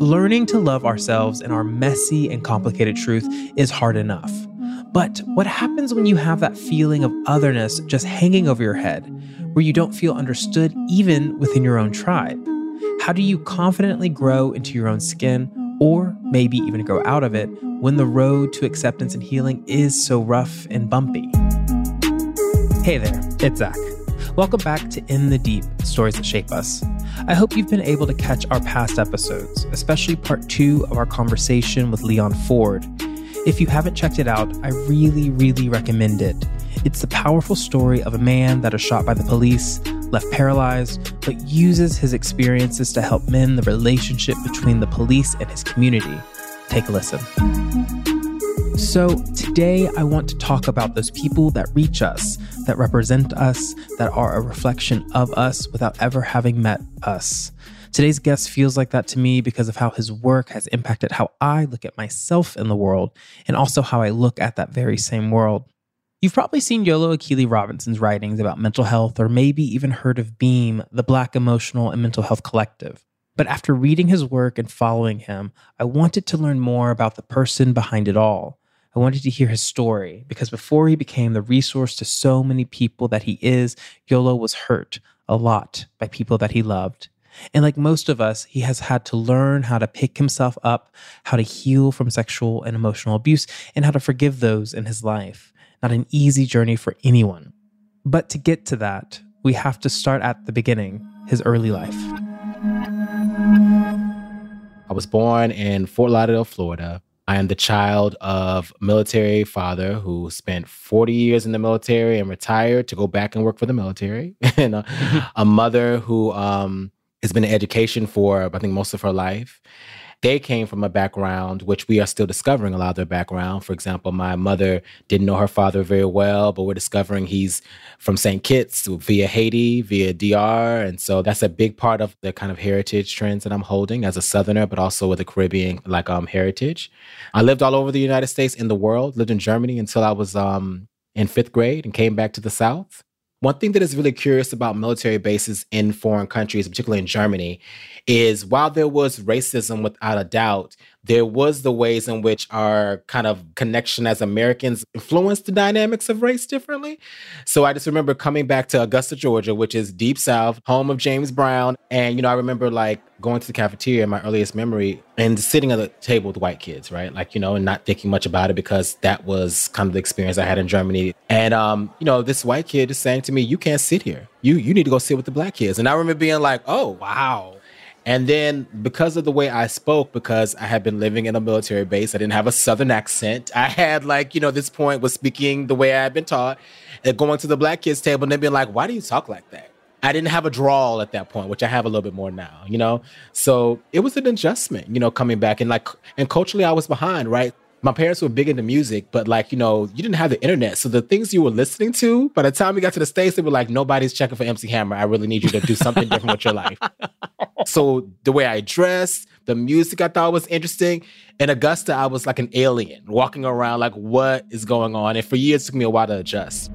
Learning to love ourselves and our messy and complicated truth is hard enough. But what happens when you have that feeling of otherness just hanging over your head, where you don't feel understood even within your own tribe? How do you confidently grow into your own skin, or maybe even grow out of it, when the road to acceptance and healing is so rough and bumpy? Hey there, it's Zach. Welcome back to In the Deep Stories That Shape Us. I hope you've been able to catch our past episodes, especially part two of our conversation with Leon Ford. If you haven't checked it out, I really, really recommend it. It's the powerful story of a man that is shot by the police, left paralyzed, but uses his experiences to help mend the relationship between the police and his community. Take a listen. So, today I want to talk about those people that reach us, that represent us, that are a reflection of us without ever having met us. Today's guest feels like that to me because of how his work has impacted how I look at myself in the world and also how I look at that very same world. You've probably seen Yolo Akili Robinson's writings about mental health or maybe even heard of BEAM, the Black Emotional and Mental Health Collective. But after reading his work and following him, I wanted to learn more about the person behind it all. I wanted to hear his story because before he became the resource to so many people that he is, Yolo was hurt a lot by people that he loved. And like most of us, he has had to learn how to pick himself up, how to heal from sexual and emotional abuse, and how to forgive those in his life. Not an easy journey for anyone. But to get to that, we have to start at the beginning, his early life. I was born in Fort Lauderdale, Florida. I am the child of military father who spent 40 years in the military and retired to go back and work for the military, and a, a mother who um, has been in education for I think most of her life. They came from a background which we are still discovering a lot of their background. For example, my mother didn't know her father very well, but we're discovering he's from St. Kitts via Haiti, via DR. And so that's a big part of the kind of heritage trends that I'm holding as a Southerner, but also with a Caribbean like um heritage. I lived all over the United States in the world, lived in Germany until I was um in fifth grade and came back to the South. One thing that is really curious about military bases in foreign countries, particularly in Germany, is while there was racism without a doubt, there was the ways in which our kind of connection as Americans influenced the dynamics of race differently. So I just remember coming back to Augusta, Georgia, which is deep south, home of James Brown. And, you know, I remember like going to the cafeteria, in my earliest memory, and sitting at the table with white kids, right? Like, you know, and not thinking much about it because that was kind of the experience I had in Germany. And um, you know, this white kid is saying to me, You can't sit here. You you need to go sit with the black kids. And I remember being like, Oh, wow. And then because of the way I spoke, because I had been living in a military base, I didn't have a southern accent. I had like, you know, this point was speaking the way I had been taught. And going to the black kids table and then being like, why do you talk like that? I didn't have a drawl at that point, which I have a little bit more now, you know? So it was an adjustment, you know, coming back and like, and culturally I was behind, right? My parents were big into music, but like, you know, you didn't have the internet. So the things you were listening to, by the time we got to the States, they were like, nobody's checking for MC Hammer. I really need you to do something different with your life. So the way I dressed, the music I thought was interesting. In Augusta, I was like an alien walking around like, what is going on? And for years, it took me a while to adjust.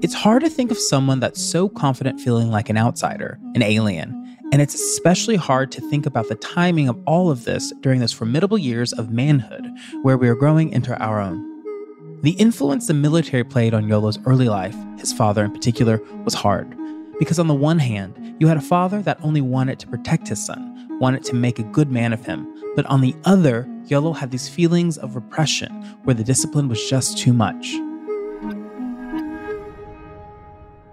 It's hard to think of someone that's so confident feeling like an outsider, an alien. And it's especially hard to think about the timing of all of this during those formidable years of manhood, where we are growing into our own. The influence the military played on Yolo's early life, his father in particular, was hard. Because on the one hand, you had a father that only wanted to protect his son, wanted to make a good man of him. But on the other, Yolo had these feelings of repression where the discipline was just too much.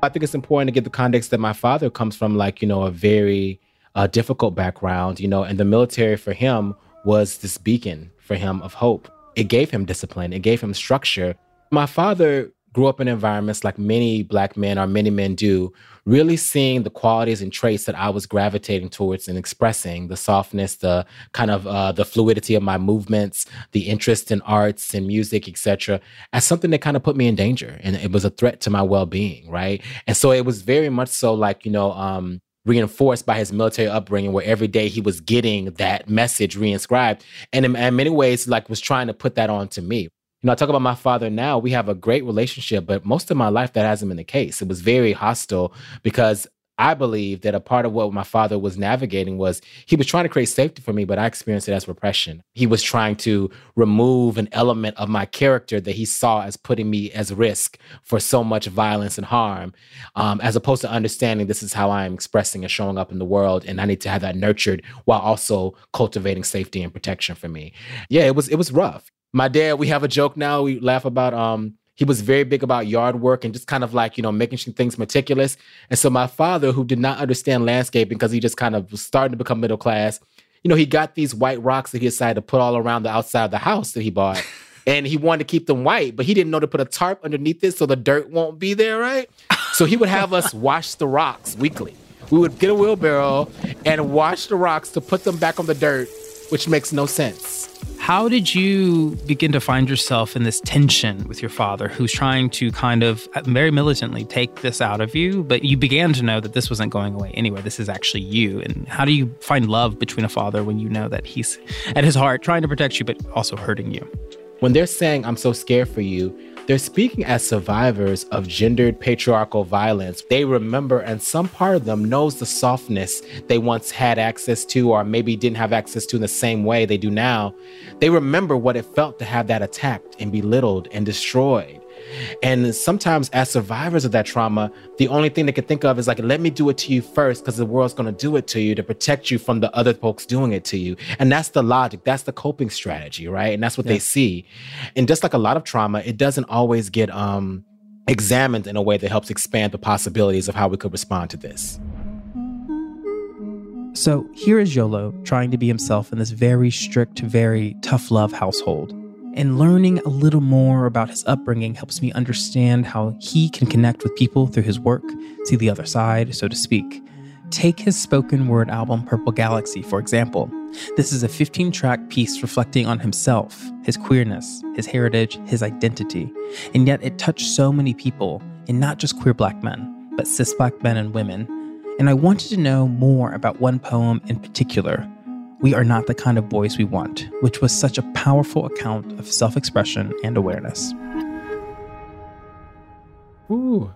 I think it's important to get the context that my father comes from, like, you know, a very uh, difficult background, you know, and the military for him was this beacon for him of hope. It gave him discipline, it gave him structure. My father grew up in environments like many black men or many men do, really seeing the qualities and traits that I was gravitating towards and expressing the softness, the kind of uh, the fluidity of my movements, the interest in arts and music, etc., as something that kind of put me in danger, and it was a threat to my well-being, right? And so it was very much so like you know. Um, reinforced by his military upbringing where every day he was getting that message reinscribed and in, in many ways like was trying to put that on to me you know, I talk about my father now. We have a great relationship, but most of my life that hasn't been the case. It was very hostile because I believe that a part of what my father was navigating was he was trying to create safety for me, but I experienced it as repression. He was trying to remove an element of my character that he saw as putting me as risk for so much violence and harm, um, as opposed to understanding this is how I'm expressing and showing up in the world, and I need to have that nurtured while also cultivating safety and protection for me. Yeah, it was it was rough. My dad, we have a joke now. We laugh about um he was very big about yard work and just kind of like, you know, making things meticulous. And so my father, who did not understand landscaping because he just kind of was starting to become middle class, you know, he got these white rocks that he decided to put all around the outside of the house that he bought. and he wanted to keep them white, but he didn't know to put a tarp underneath it so the dirt won't be there, right? So he would have us wash the rocks weekly. We would get a wheelbarrow and wash the rocks to put them back on the dirt, which makes no sense. How did you begin to find yourself in this tension with your father, who's trying to kind of uh, very militantly take this out of you, but you began to know that this wasn't going away anyway? This is actually you. And how do you find love between a father when you know that he's at his heart trying to protect you, but also hurting you? When they're saying, I'm so scared for you, they're speaking as survivors of gendered patriarchal violence. They remember, and some part of them knows the softness they once had access to, or maybe didn't have access to in the same way they do now. They remember what it felt to have that attacked and belittled and destroyed. And sometimes, as survivors of that trauma, the only thing they can think of is like, let me do it to you first, because the world's going to do it to you to protect you from the other folks doing it to you. And that's the logic, that's the coping strategy, right? And that's what yeah. they see. And just like a lot of trauma, it doesn't always get um, examined in a way that helps expand the possibilities of how we could respond to this. So here is Yolo trying to be himself in this very strict, very tough love household. And learning a little more about his upbringing helps me understand how he can connect with people through his work, see the other side, so to speak. Take his spoken word album Purple Galaxy, for example. This is a 15 track piece reflecting on himself, his queerness, his heritage, his identity. And yet it touched so many people, and not just queer black men, but cis black men and women. And I wanted to know more about one poem in particular we Are Not the Kind of Boys We Want, which was such a powerful account of self expression and awareness. Ooh.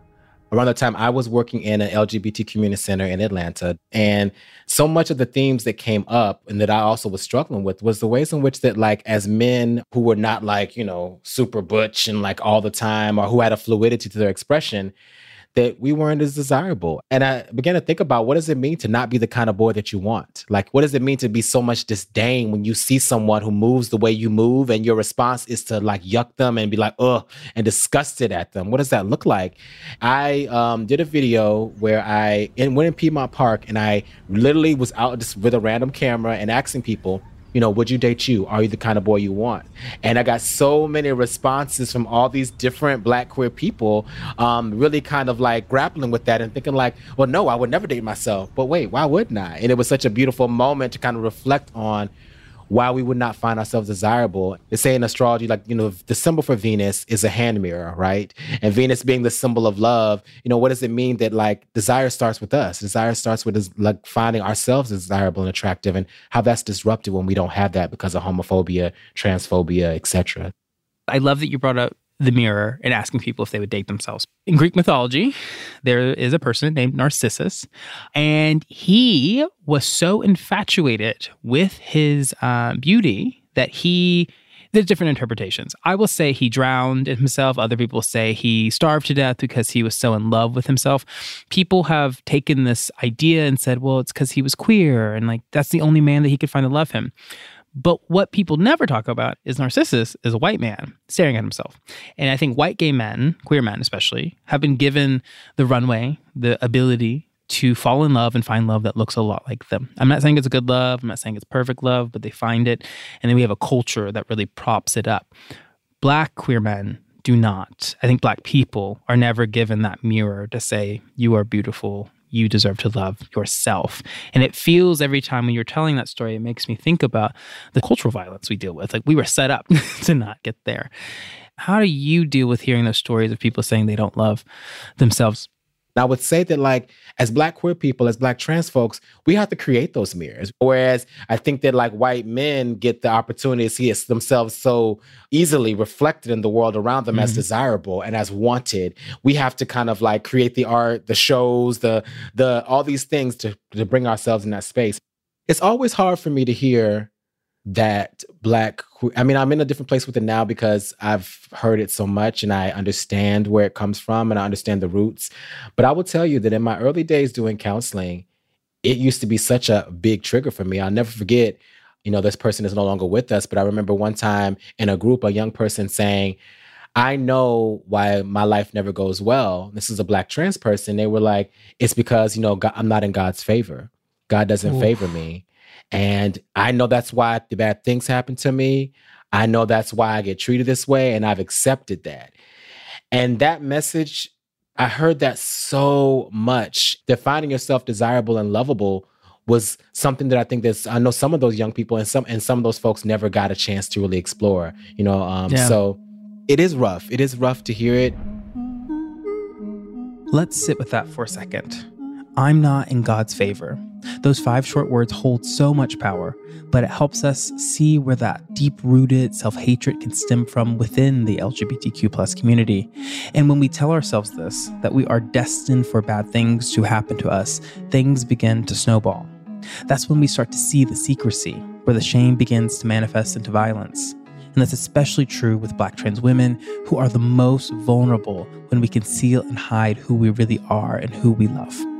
Around the time I was working in an LGBT community center in Atlanta, and so much of the themes that came up and that I also was struggling with was the ways in which that, like, as men who were not like, you know, super butch and like all the time, or who had a fluidity to their expression, that we weren't as desirable. And I began to think about what does it mean to not be the kind of boy that you want? Like, what does it mean to be so much disdain when you see someone who moves the way you move and your response is to like yuck them and be like, ugh, and disgusted at them? What does that look like? I um, did a video where I in, went in Piedmont Park and I literally was out just with a random camera and asking people, you know, would you date you? Are you the kind of boy you want? And I got so many responses from all these different black queer people, um, really kind of like grappling with that and thinking like, well, no, I would never date myself. But wait, why wouldn't I? And it was such a beautiful moment to kind of reflect on why we would not find ourselves desirable. They say in astrology, like, you know, the symbol for Venus is a hand mirror, right? And Venus being the symbol of love, you know, what does it mean that like desire starts with us? Desire starts with like finding ourselves desirable and attractive and how that's disrupted when we don't have that because of homophobia, transphobia, etc. I love that you brought up the mirror and asking people if they would date themselves. In Greek mythology, there is a person named Narcissus, and he was so infatuated with his uh, beauty that he. There's different interpretations. I will say he drowned in himself. Other people say he starved to death because he was so in love with himself. People have taken this idea and said, well, it's because he was queer and like that's the only man that he could find to love him. But what people never talk about is Narcissus is a white man staring at himself. And I think white gay men, queer men especially, have been given the runway, the ability to fall in love and find love that looks a lot like them. I'm not saying it's a good love, I'm not saying it's perfect love, but they find it. And then we have a culture that really props it up. Black queer men do not. I think black people are never given that mirror to say, you are beautiful, you deserve to love yourself. And it feels every time when you're telling that story, it makes me think about the cultural violence we deal with. Like we were set up to not get there. How do you deal with hearing those stories of people saying they don't love themselves? And I would say that, like, as Black queer people, as Black trans folks, we have to create those mirrors. Whereas I think that, like, white men get the opportunity to see themselves so easily reflected in the world around them mm-hmm. as desirable and as wanted. We have to kind of like create the art, the shows, the the all these things to to bring ourselves in that space. It's always hard for me to hear that black i mean i'm in a different place with it now because i've heard it so much and i understand where it comes from and i understand the roots but i will tell you that in my early days doing counseling it used to be such a big trigger for me i'll never forget you know this person is no longer with us but i remember one time in a group a young person saying I know why my life never goes well. This is a black trans person. They were like, it's because, you know, God, I'm not in God's favor. God doesn't Ooh. favor me. And I know that's why the bad things happen to me. I know that's why I get treated this way, and I've accepted that. And that message, I heard that so much. Defining yourself desirable and lovable was something that I think that I know some of those young people and some and some of those folks never got a chance to really explore. You know, um, yeah. so it is rough. It is rough to hear it. Let's sit with that for a second. I'm not in God's favor. Those five short words hold so much power, but it helps us see where that deep rooted self hatred can stem from within the LGBTQ plus community. And when we tell ourselves this, that we are destined for bad things to happen to us, things begin to snowball. That's when we start to see the secrecy, where the shame begins to manifest into violence. And that's especially true with Black trans women who are the most vulnerable when we conceal and hide who we really are and who we love.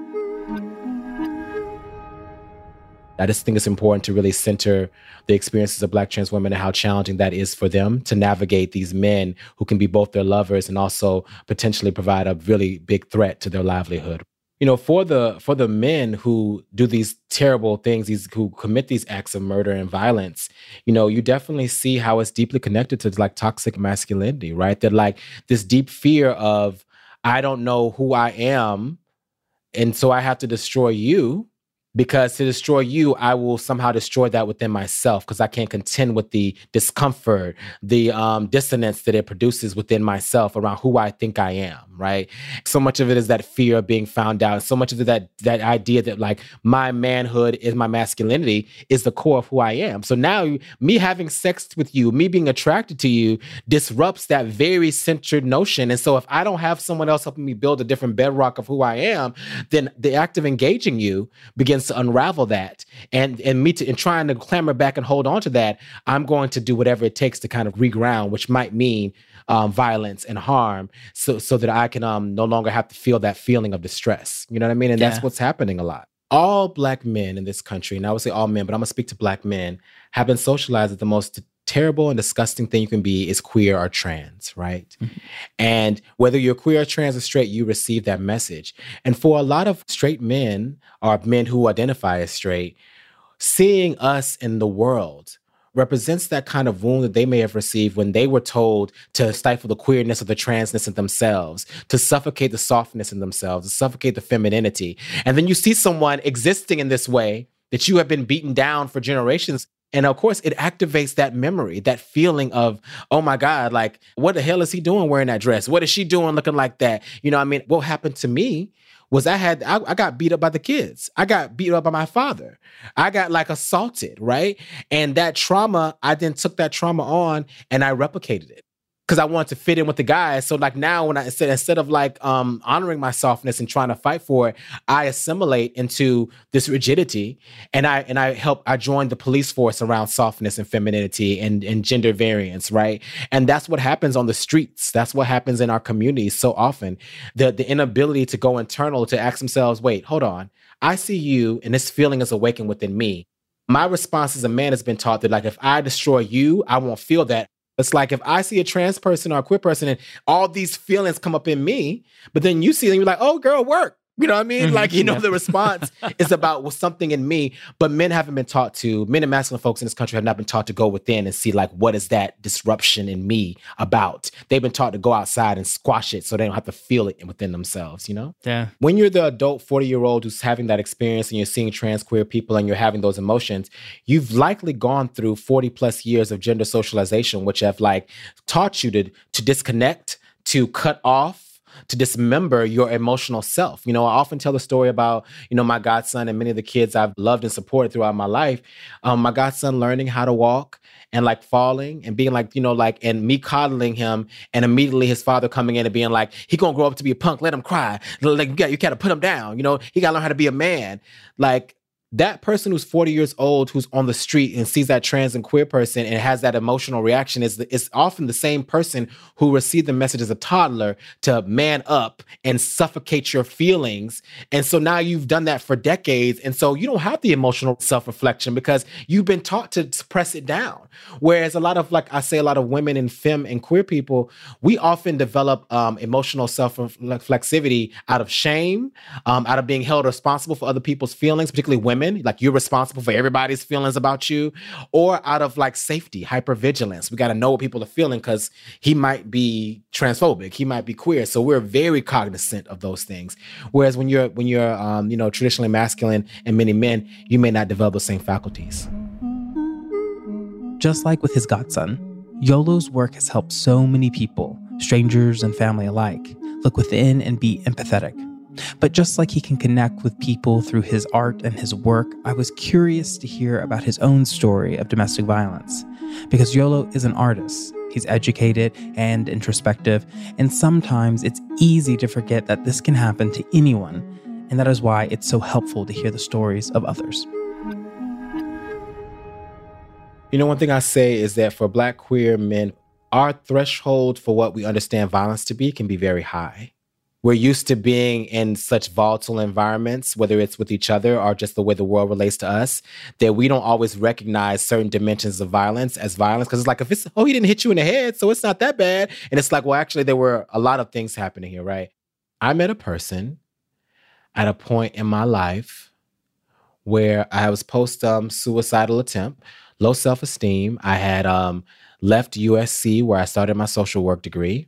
I just think it's important to really center the experiences of Black trans women and how challenging that is for them to navigate these men who can be both their lovers and also potentially provide a really big threat to their livelihood. You know, for the for the men who do these terrible things, these who commit these acts of murder and violence, you know, you definitely see how it's deeply connected to like toxic masculinity, right? That like this deep fear of I don't know who I am, and so I have to destroy you because to destroy you, I will somehow destroy that within myself because I can't contend with the discomfort, the um, dissonance that it produces within myself around who I think I am. Right. So much of it is that fear of being found out. So much of it that that idea that like my manhood is my masculinity is the core of who I am. So now me having sex with you, me being attracted to you, disrupts that very centered notion. And so if I don't have someone else helping me build a different bedrock of who I am, then the act of engaging you begins to unravel that and and me to and trying to clamber back and hold on to that i'm going to do whatever it takes to kind of reground which might mean um, violence and harm so so that i can um no longer have to feel that feeling of distress. You know what i mean? And yeah. that's what's happening a lot. All black men in this country and i would say all men but i'm going to speak to black men have been socialized at the most terrible and disgusting thing you can be is queer or trans, right? Mm-hmm. And whether you're queer or trans or straight, you receive that message. And for a lot of straight men or men who identify as straight, seeing us in the world represents that kind of wound that they may have received when they were told to stifle the queerness or the transness in themselves, to suffocate the softness in themselves, to suffocate the femininity. And then you see someone existing in this way that you have been beaten down for generations and of course, it activates that memory, that feeling of, oh my God, like, what the hell is he doing wearing that dress? What is she doing looking like that? You know, I mean, what happened to me was I had, I, I got beat up by the kids. I got beat up by my father. I got like assaulted, right? And that trauma, I then took that trauma on and I replicated it because I wanted to fit in with the guys. So like now when I said instead of like um honoring my softness and trying to fight for it, I assimilate into this rigidity and I and I help I join the police force around softness and femininity and, and gender variance, right? And that's what happens on the streets. That's what happens in our communities so often. The the inability to go internal to ask themselves, wait, hold on. I see you and this feeling is awakened within me my response as a man has been taught that like if I destroy you, I won't feel that. It's like if I see a trans person or a queer person and all these feelings come up in me, but then you see them, you're like, oh, girl, work. You know what I mean? Mm-hmm. Like, you know, the response is about well, something in me, but men haven't been taught to, men and masculine folks in this country have not been taught to go within and see, like, what is that disruption in me about? They've been taught to go outside and squash it so they don't have to feel it within themselves, you know? Yeah. When you're the adult 40 year old who's having that experience and you're seeing trans queer people and you're having those emotions, you've likely gone through 40 plus years of gender socialization, which have like taught you to, to disconnect, to cut off to dismember your emotional self. You know, I often tell the story about, you know, my godson and many of the kids I've loved and supported throughout my life. Um, my godson learning how to walk and like falling and being like, you know, like, and me coddling him and immediately his father coming in and being like, he gonna grow up to be a punk, let him cry. Like, you, got, you gotta put him down, you know, he gotta learn how to be a man. Like, that person who's 40 years old who's on the street and sees that trans and queer person and has that emotional reaction is is often the same person who received the message as a toddler to man up and suffocate your feelings. And so now you've done that for decades. And so you don't have the emotional self-reflection because you've been taught to suppress it down. Whereas a lot of like i say a lot of women and femme and queer people we often develop um, emotional self-reflexivity out of shame um, out of being held responsible for other people's feelings particularly women women, like you're responsible for everybody's feelings about you, or out of like safety, hypervigilance. We got to know what people are feeling because he might be transphobic, he might be queer. So we're very cognizant of those things. Whereas when you're when you're um, you know traditionally masculine and many men, you may not develop the same faculties. Just like with his godson, Yolo's work has helped so many people, strangers and family alike, look within and be empathetic but just like he can connect with people through his art and his work, I was curious to hear about his own story of domestic violence. Because Yolo is an artist, he's educated and introspective, and sometimes it's easy to forget that this can happen to anyone, and that is why it's so helpful to hear the stories of others. You know, one thing I say is that for Black queer men, our threshold for what we understand violence to be can be very high we're used to being in such volatile environments, whether it's with each other or just the way the world relates to us, that we don't always recognize certain dimensions of violence as violence. Cause it's like, if it's, oh, he didn't hit you in the head, so it's not that bad. And it's like, well, actually, there were a lot of things happening here, right? I met a person at a point in my life where I was post um, suicidal attempt, low self esteem. I had um, left USC where I started my social work degree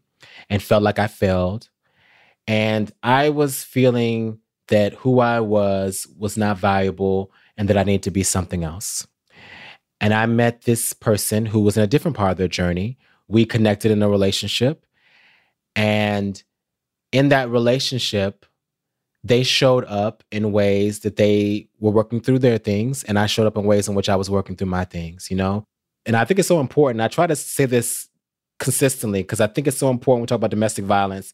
and felt like I failed and I was feeling that who I was was not valuable and that I needed to be something else. And I met this person who was in a different part of their journey. We connected in a relationship. And in that relationship, they showed up in ways that they were working through their things. And I showed up in ways in which I was working through my things, you know? And I think it's so important. I try to say this consistently because I think it's so important when we talk about domestic violence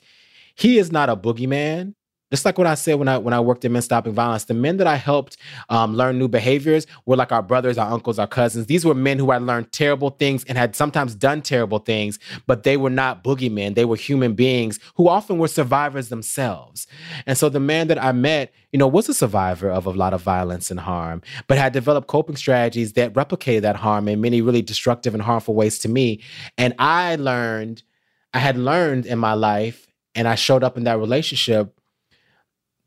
he is not a boogeyman. Just like what I said when I when I worked in Men Stopping Violence, the men that I helped um, learn new behaviors were like our brothers, our uncles, our cousins. These were men who had learned terrible things and had sometimes done terrible things, but they were not boogeymen. They were human beings who often were survivors themselves. And so the man that I met, you know, was a survivor of a lot of violence and harm, but had developed coping strategies that replicated that harm in many really destructive and harmful ways to me. And I learned, I had learned in my life and I showed up in that relationship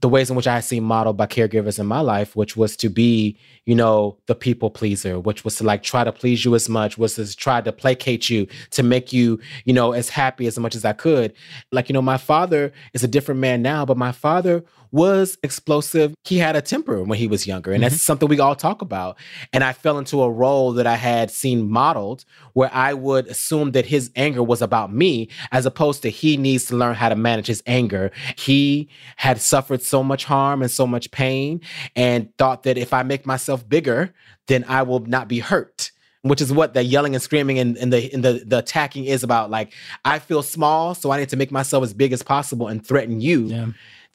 the ways in which I had seen modeled by caregivers in my life, which was to be, you know, the people pleaser, which was to like try to please you as much, was to try to placate you, to make you, you know, as happy as much as I could. Like, you know, my father is a different man now, but my father was explosive. He had a temper when he was younger, and mm-hmm. that's something we all talk about. And I fell into a role that I had seen modeled where I would assume that his anger was about me as opposed to he needs to learn how to manage his anger. He had suffered so much harm and so much pain and thought that if I make myself bigger, then I will not be hurt which is what the yelling and screaming and, and the and the the attacking is about. Like I feel small, so I need to make myself as big as possible and threaten you. Yeah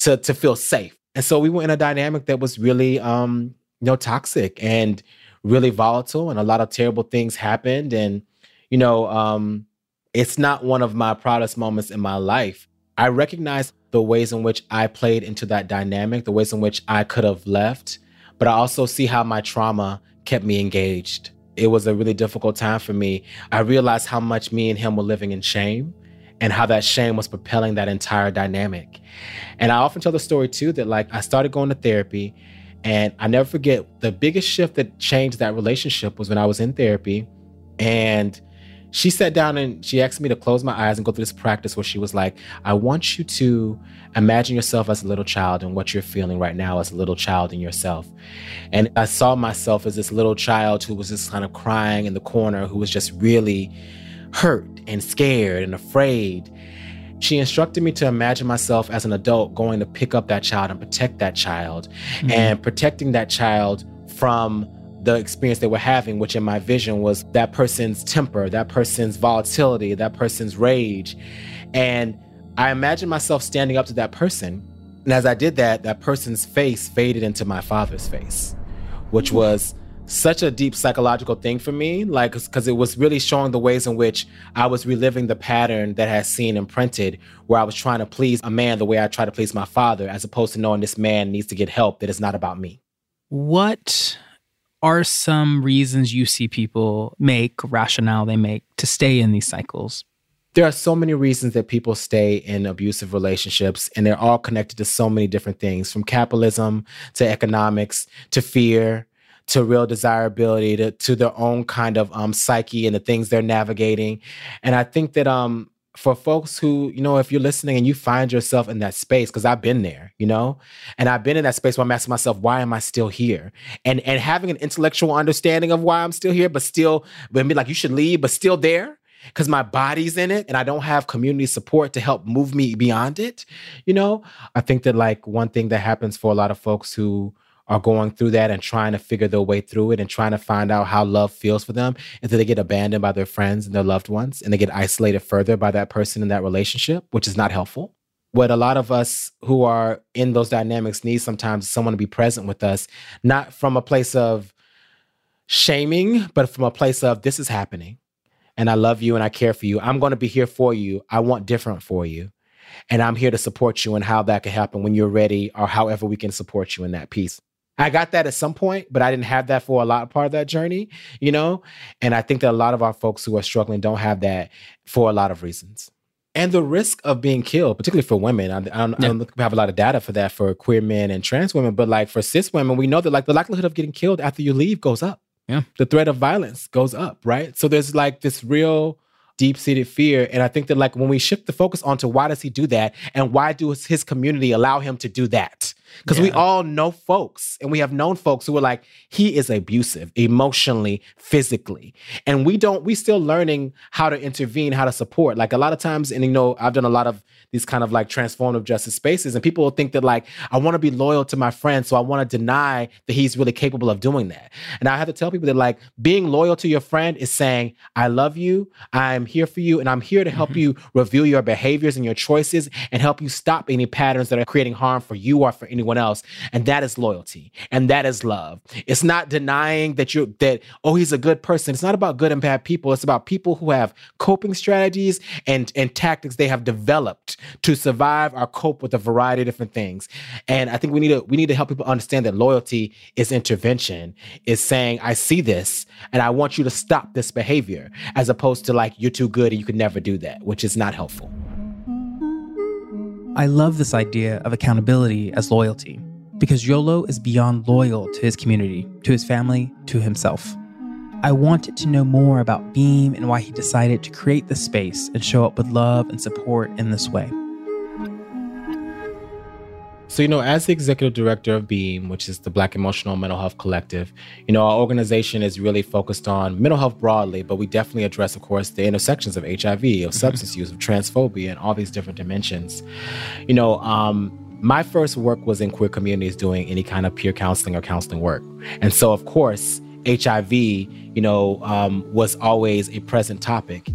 to to feel safe. And so we were in a dynamic that was really um, you know, toxic and really volatile and a lot of terrible things happened. And, you know, um, it's not one of my proudest moments in my life. I recognize the ways in which I played into that dynamic, the ways in which I could have left, but I also see how my trauma kept me engaged. It was a really difficult time for me. I realized how much me and him were living in shame and how that shame was propelling that entire dynamic. And I often tell the story too that like I started going to therapy and I never forget the biggest shift that changed that relationship was when I was in therapy and she sat down and she asked me to close my eyes and go through this practice where she was like, I want you to imagine yourself as a little child and what you're feeling right now as a little child in yourself. And I saw myself as this little child who was just kind of crying in the corner, who was just really hurt and scared and afraid. she instructed me to imagine myself as an adult going to pick up that child and protect that child mm-hmm. and protecting that child from the experience they were having, which in my vision was that person's temper, that person's volatility, that person's rage. And I imagined myself standing up to that person. And as I did that, that person's face faded into my father's face, which was such a deep psychological thing for me, like, because it was really showing the ways in which I was reliving the pattern that I had seen imprinted, where I was trying to please a man the way I try to please my father, as opposed to knowing this man needs to get help, that is not about me. What are some reasons you see people make, rationale they make to stay in these cycles? There are so many reasons that people stay in abusive relationships, and they're all connected to so many different things from capitalism to economics to fear to real desirability to, to their own kind of um, psyche and the things they're navigating. And I think that um, for folks who, you know, if you're listening and you find yourself in that space, because I've been there, you know, and I've been in that space where I'm asking myself, why am I still here? And and having an intellectual understanding of why I'm still here, but still, but be like, you should leave, but still there because my body's in it and I don't have community support to help move me beyond it. You know, I think that like one thing that happens for a lot of folks who are going through that and trying to figure their way through it and trying to find out how love feels for them until they get abandoned by their friends and their loved ones and they get isolated further by that person in that relationship, which is not helpful. What a lot of us who are in those dynamics need sometimes someone to be present with us, not from a place of shaming, but from a place of this is happening and I love you and I care for you. I'm going to be here for you. I want different for you. And I'm here to support you and how that can happen when you're ready or however we can support you in that piece. I got that at some point, but I didn't have that for a lot of part of that journey, you know? And I think that a lot of our folks who are struggling don't have that for a lot of reasons. And the risk of being killed, particularly for women, I, I, don't, yeah. I don't have a lot of data for that for queer men and trans women, but like for cis women, we know that like the likelihood of getting killed after you leave goes up. Yeah. The threat of violence goes up, right? So there's like this real deep seated fear. And I think that like when we shift the focus onto why does he do that and why does his community allow him to do that? Because yeah. we all know folks and we have known folks who are like, he is abusive emotionally, physically. And we don't, we still learning how to intervene, how to support. Like a lot of times, and you know, I've done a lot of these kind of like transformative justice spaces. And people will think that like, I want to be loyal to my friend. So I want to deny that he's really capable of doing that. And I have to tell people that like being loyal to your friend is saying, I love you. I'm here for you. And I'm here to help mm-hmm. you review your behaviors and your choices and help you stop any patterns that are creating harm for you or for anyone else. And that is loyalty. And that is love. It's not denying that you're that, oh, he's a good person. It's not about good and bad people. It's about people who have coping strategies and, and tactics they have developed to survive or cope with a variety of different things. And I think we need to we need to help people understand that loyalty is intervention, is saying, I see this and I want you to stop this behavior, as opposed to like you're too good and you can never do that, which is not helpful. I love this idea of accountability as loyalty because Yolo is beyond loyal to his community, to his family, to himself. I wanted to know more about Beam and why he decided to create this space and show up with love and support in this way. So, you know, as the executive director of Beam, which is the Black Emotional Mental Health Collective, you know, our organization is really focused on mental health broadly, but we definitely address, of course, the intersections of HIV, of mm-hmm. substance use, of transphobia, and all these different dimensions. You know, um, my first work was in queer communities doing any kind of peer counseling or counseling work. And so, of course, HIV, you know, um, was always a present topic.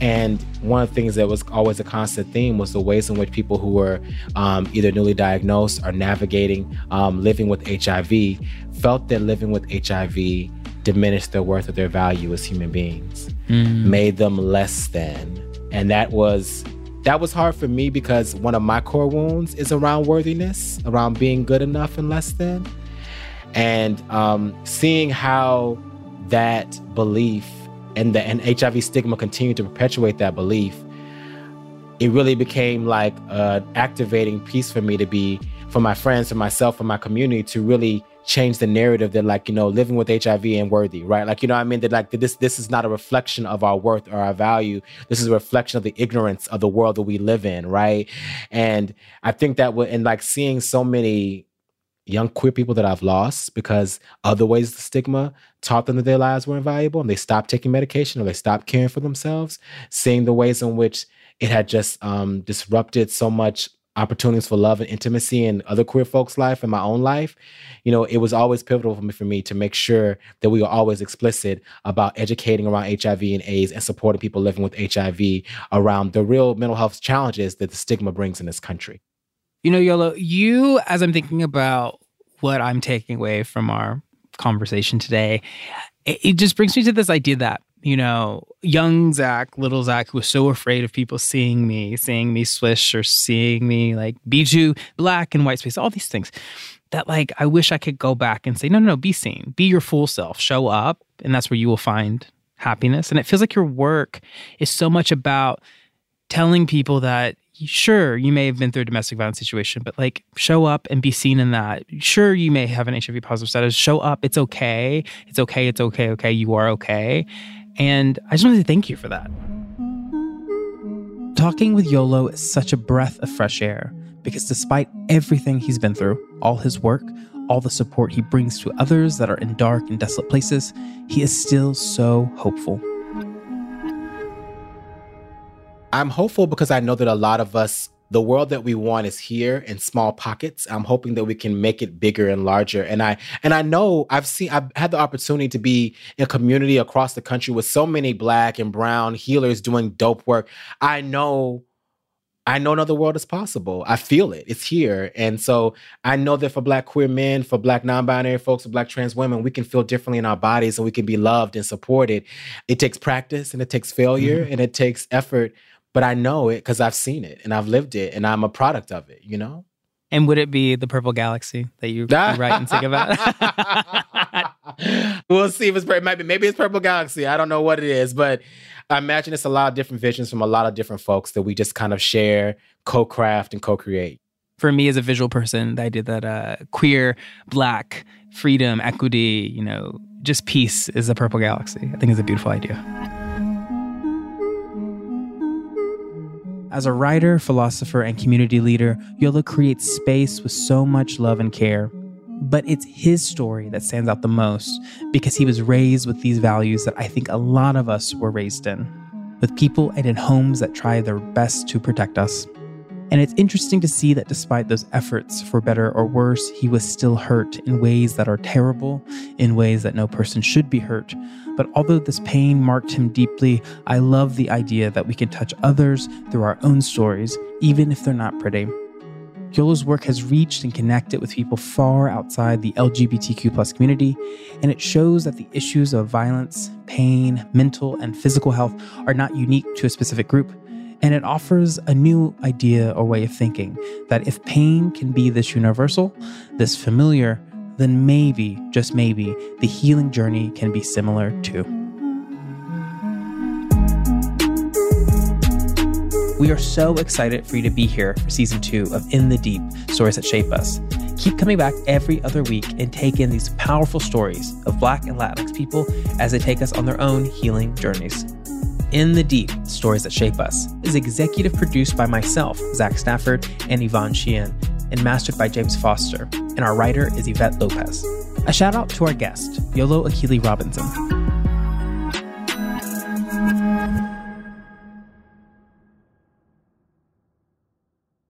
And one of the things that was always a constant theme was the ways in which people who were um, either newly diagnosed or navigating um, living with HIV felt that living with HIV diminished their worth or their value as human beings, mm. made them less than. And that was that was hard for me because one of my core wounds is around worthiness, around being good enough and less than and um, seeing how that belief and the and HIV stigma continued to perpetuate that belief, it really became like an activating piece for me to be for my friends, for myself, for my community to really change the narrative that like you know living with hiv and worthy right? Like you know i mean? That like this this is not a reflection of our worth or our value. This is a reflection of the ignorance of the world that we live in right? And i think that would and like seeing so many young queer people that I've lost because other ways the stigma taught them that their lives were invaluable and they stopped taking medication or they stopped caring for themselves, seeing the ways in which it had just um, disrupted so much opportunities for love and intimacy in other queer folks' life and my own life, you know, it was always pivotal for me, for me to make sure that we were always explicit about educating around HIV and AIDS and supporting people living with HIV around the real mental health challenges that the stigma brings in this country. You know, Yolo, you, as I'm thinking about what I'm taking away from our conversation today, it, it just brings me to this idea that you know, young Zach, little Zach, who was so afraid of people seeing me, seeing me swish or seeing me like be too black and white space, all these things that like I wish I could go back and say, no, no, no, be seen, be your full self, show up, and that's where you will find happiness. And it feels like your work is so much about telling people that sure you may have been through a domestic violence situation but like show up and be seen in that. Sure you may have an hiv positive status. Show up. It's okay. It's okay. It's okay. Okay. You are okay. And I just wanted to thank you for that. Talking with Yolo is such a breath of fresh air because despite everything he's been through, all his work, all the support he brings to others that are in dark and desolate places, he is still so hopeful. I'm hopeful because I know that a lot of us the world that we want is here in small pockets. I'm hoping that we can make it bigger and larger. And I and I know I've seen I've had the opportunity to be in a community across the country with so many black and brown healers doing dope work. I know I know another world is possible. I feel it. It's here. And so I know that for black queer men, for black non-binary folks, for black trans women, we can feel differently in our bodies and we can be loved and supported. It takes practice and it takes failure mm-hmm. and it takes effort but I know it because I've seen it and I've lived it and I'm a product of it, you know? And would it be the purple galaxy that you, you write and think about? we'll see if it's it might be maybe it's purple galaxy. I don't know what it is, but I imagine it's a lot of different visions from a lot of different folks that we just kind of share, co-craft, and co-create. For me as a visual person, I did that uh, queer, black, freedom, equity, you know, just peace is a purple galaxy. I think is a beautiful idea. As a writer, philosopher, and community leader, Yolo creates space with so much love and care. But it's his story that stands out the most because he was raised with these values that I think a lot of us were raised in, with people and in homes that try their best to protect us. And it's interesting to see that despite those efforts, for better or worse, he was still hurt in ways that are terrible, in ways that no person should be hurt. But although this pain marked him deeply, I love the idea that we can touch others through our own stories, even if they're not pretty. Yolo's work has reached and connected with people far outside the LGBTQ plus community, and it shows that the issues of violence, pain, mental, and physical health are not unique to a specific group. And it offers a new idea or way of thinking that if pain can be this universal, this familiar, then maybe, just maybe, the healing journey can be similar too. We are so excited for you to be here for season two of In the Deep Stories That Shape Us. Keep coming back every other week and take in these powerful stories of Black and Latinx people as they take us on their own healing journeys. In the Deep Stories That Shape Us is executive produced by myself, Zach Stafford, and Yvonne Sheehan, and mastered by James Foster. And our writer is Yvette Lopez. A shout out to our guest, Yolo Akili Robinson.